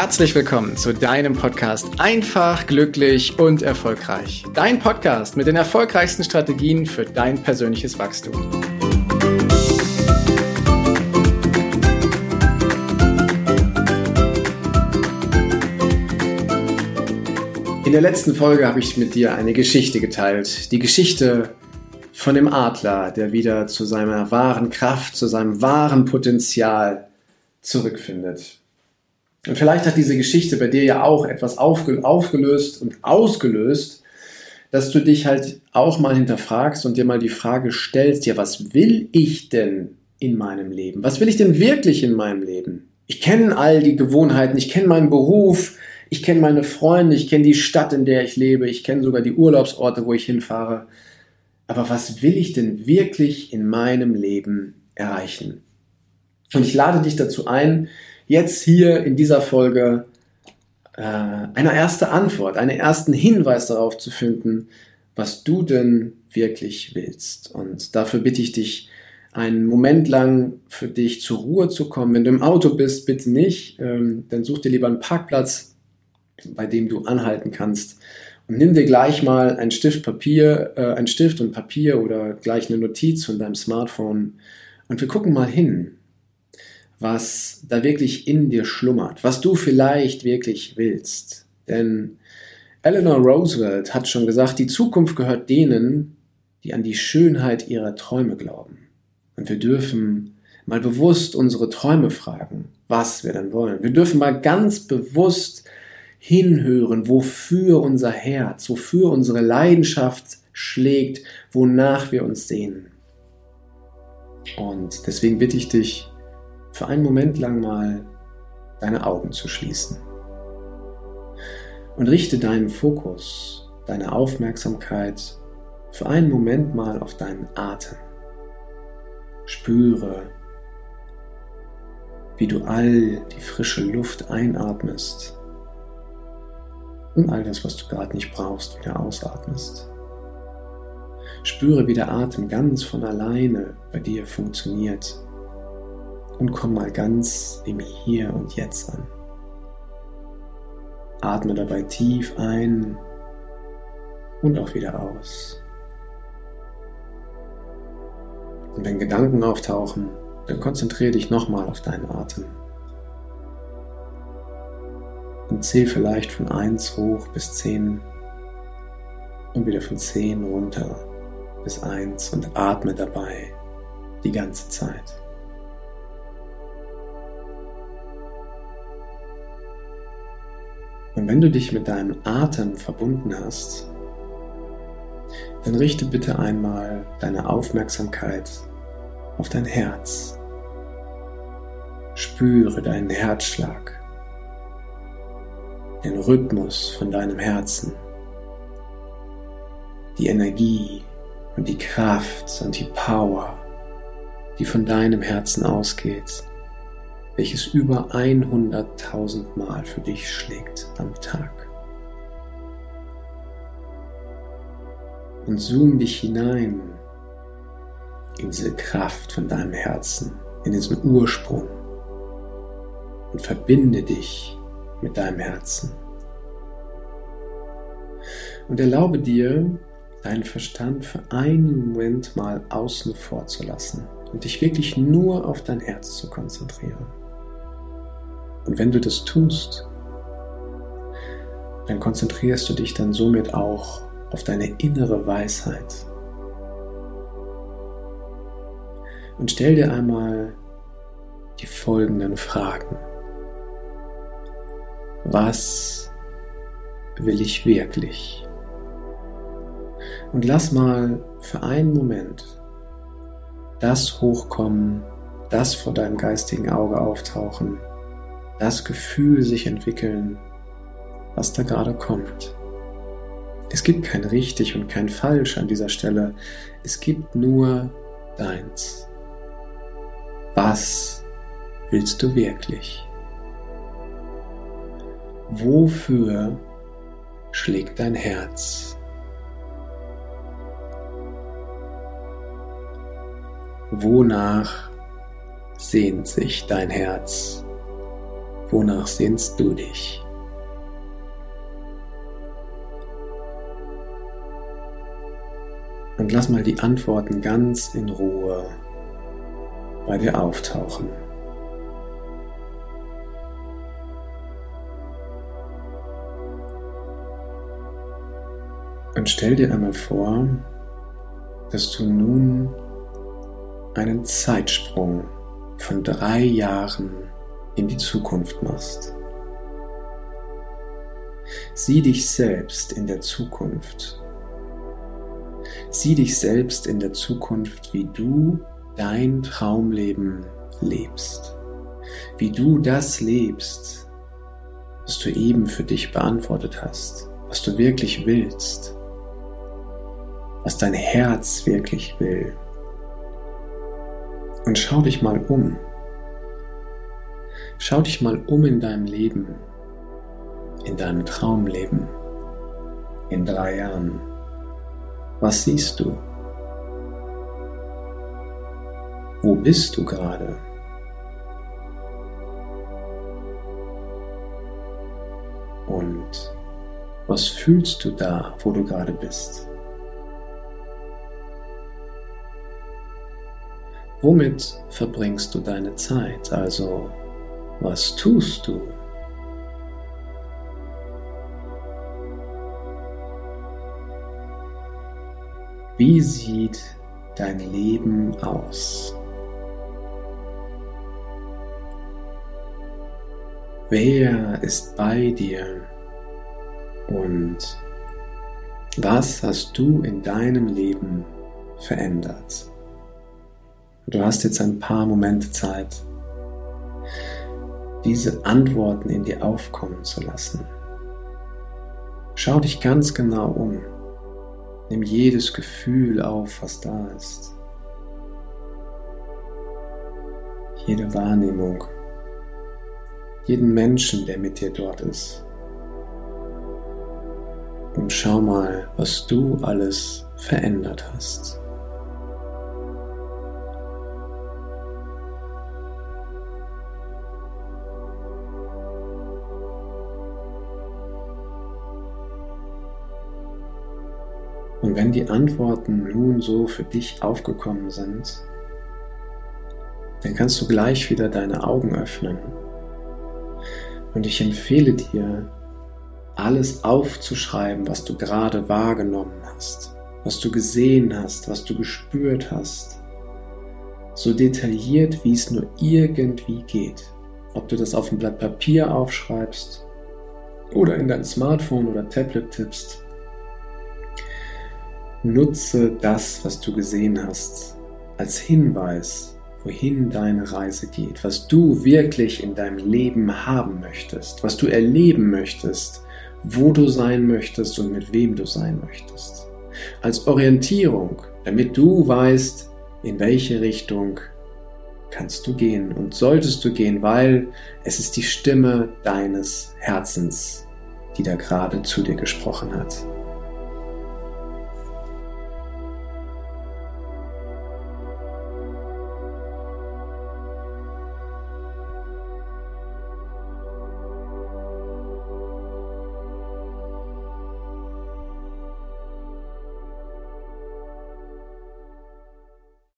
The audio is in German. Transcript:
herzlich willkommen zu deinem Podcast Einfach, glücklich und erfolgreich. Dein Podcast mit den erfolgreichsten Strategien für dein persönliches Wachstum. In der letzten Folge habe ich mit dir eine Geschichte geteilt. Die Geschichte von dem Adler, der wieder zu seiner wahren Kraft, zu seinem wahren Potenzial zurückfindet. Und vielleicht hat diese Geschichte bei dir ja auch etwas aufgelöst und ausgelöst, dass du dich halt auch mal hinterfragst und dir mal die Frage stellst, ja, was will ich denn in meinem Leben? Was will ich denn wirklich in meinem Leben? Ich kenne all die Gewohnheiten, ich kenne meinen Beruf, ich kenne meine Freunde, ich kenne die Stadt, in der ich lebe, ich kenne sogar die Urlaubsorte, wo ich hinfahre. Aber was will ich denn wirklich in meinem Leben erreichen? Und ich lade dich dazu ein, jetzt hier in dieser Folge äh, eine erste Antwort, einen ersten Hinweis darauf zu finden, was du denn wirklich willst. Und dafür bitte ich dich, einen Moment lang für dich zur Ruhe zu kommen. Wenn du im Auto bist, bitte nicht, ähm, dann such dir lieber einen Parkplatz, bei dem du anhalten kannst. Und nimm dir gleich mal ein Stift, Papier, äh, ein Stift und Papier oder gleich eine Notiz von deinem Smartphone. Und wir gucken mal hin, was da wirklich in dir schlummert, was du vielleicht wirklich willst. Denn Eleanor Roosevelt hat schon gesagt, die Zukunft gehört denen, die an die Schönheit ihrer Träume glauben. Und wir dürfen mal bewusst unsere Träume fragen, was wir denn wollen. Wir dürfen mal ganz bewusst hinhören, wofür unser Herz, wofür unsere Leidenschaft schlägt, wonach wir uns sehnen. Und deswegen bitte ich dich, für einen Moment lang mal deine Augen zu schließen. Und richte deinen Fokus, deine Aufmerksamkeit für einen Moment mal auf deinen Atem. Spüre, wie du all die frische Luft einatmest und all das, was du gerade nicht brauchst, wieder ausatmest. Spüre, wie der Atem ganz von alleine bei dir funktioniert und komm mal ganz im Hier und Jetzt an. Atme dabei tief ein und auch wieder aus. Und wenn Gedanken auftauchen, dann konzentriere dich nochmal auf deinen Atem. Und zähl vielleicht von 1 hoch bis 10 und wieder von 10 runter bis 1 und atme dabei die ganze Zeit. Und wenn du dich mit deinem Atem verbunden hast, dann richte bitte einmal deine Aufmerksamkeit auf dein Herz. Spüre deinen Herzschlag, den Rhythmus von deinem Herzen, die Energie und die Kraft und die Power, die von deinem Herzen ausgeht welches über 100.000 Mal für dich schlägt am Tag. Und zoom dich hinein in diese Kraft von deinem Herzen, in diesen Ursprung und verbinde dich mit deinem Herzen. Und erlaube dir, deinen Verstand für einen Moment mal außen vor zu lassen und dich wirklich nur auf dein Herz zu konzentrieren. Und wenn du das tust, dann konzentrierst du dich dann somit auch auf deine innere Weisheit. Und stell dir einmal die folgenden Fragen. Was will ich wirklich? Und lass mal für einen Moment das hochkommen, das vor deinem geistigen Auge auftauchen, das Gefühl sich entwickeln, was da gerade kommt. Es gibt kein richtig und kein falsch an dieser Stelle. Es gibt nur deins. Was willst du wirklich? Wofür schlägt dein Herz? Wonach sehnt sich dein Herz? Wonach sehnst du dich? Und lass mal die Antworten ganz in Ruhe bei dir auftauchen. Und stell dir einmal vor, dass du nun einen Zeitsprung von drei Jahren in die Zukunft machst. Sieh dich selbst in der Zukunft. Sieh dich selbst in der Zukunft, wie du dein Traumleben lebst. Wie du das lebst, was du eben für dich beantwortet hast, was du wirklich willst, was dein Herz wirklich will. Und schau dich mal um. Schau dich mal um in deinem Leben, in deinem Traumleben, in drei Jahren. Was siehst du? Wo bist du gerade? Und was fühlst du da, wo du gerade bist? Womit verbringst du deine Zeit? Also, was tust du? Wie sieht dein Leben aus? Wer ist bei dir? Und was hast du in deinem Leben verändert? Du hast jetzt ein paar Momente Zeit, diese Antworten in dir aufkommen zu lassen. Schau dich ganz genau um. Nimm jedes Gefühl auf, was da ist. Jede Wahrnehmung. Jeden Menschen, der mit dir dort ist. Und schau mal, was du alles verändert hast. Und wenn die Antworten nun so für dich aufgekommen sind, dann kannst du gleich wieder deine Augen öffnen. Und ich empfehle dir, alles aufzuschreiben, was du gerade wahrgenommen hast, was du gesehen hast, was du gespürt hast. So detailliert, wie es nur irgendwie geht. Ob du das auf ein Blatt Papier aufschreibst oder in dein Smartphone oder Tablet tippst, Nutze das, was du gesehen hast, als Hinweis, wohin deine Reise geht, was du wirklich in deinem Leben haben möchtest, was du erleben möchtest, wo du sein möchtest und mit wem du sein möchtest. Als Orientierung, damit du weißt, in welche Richtung kannst du gehen und solltest du gehen, weil es ist die Stimme deines Herzens, die da gerade zu dir gesprochen hat.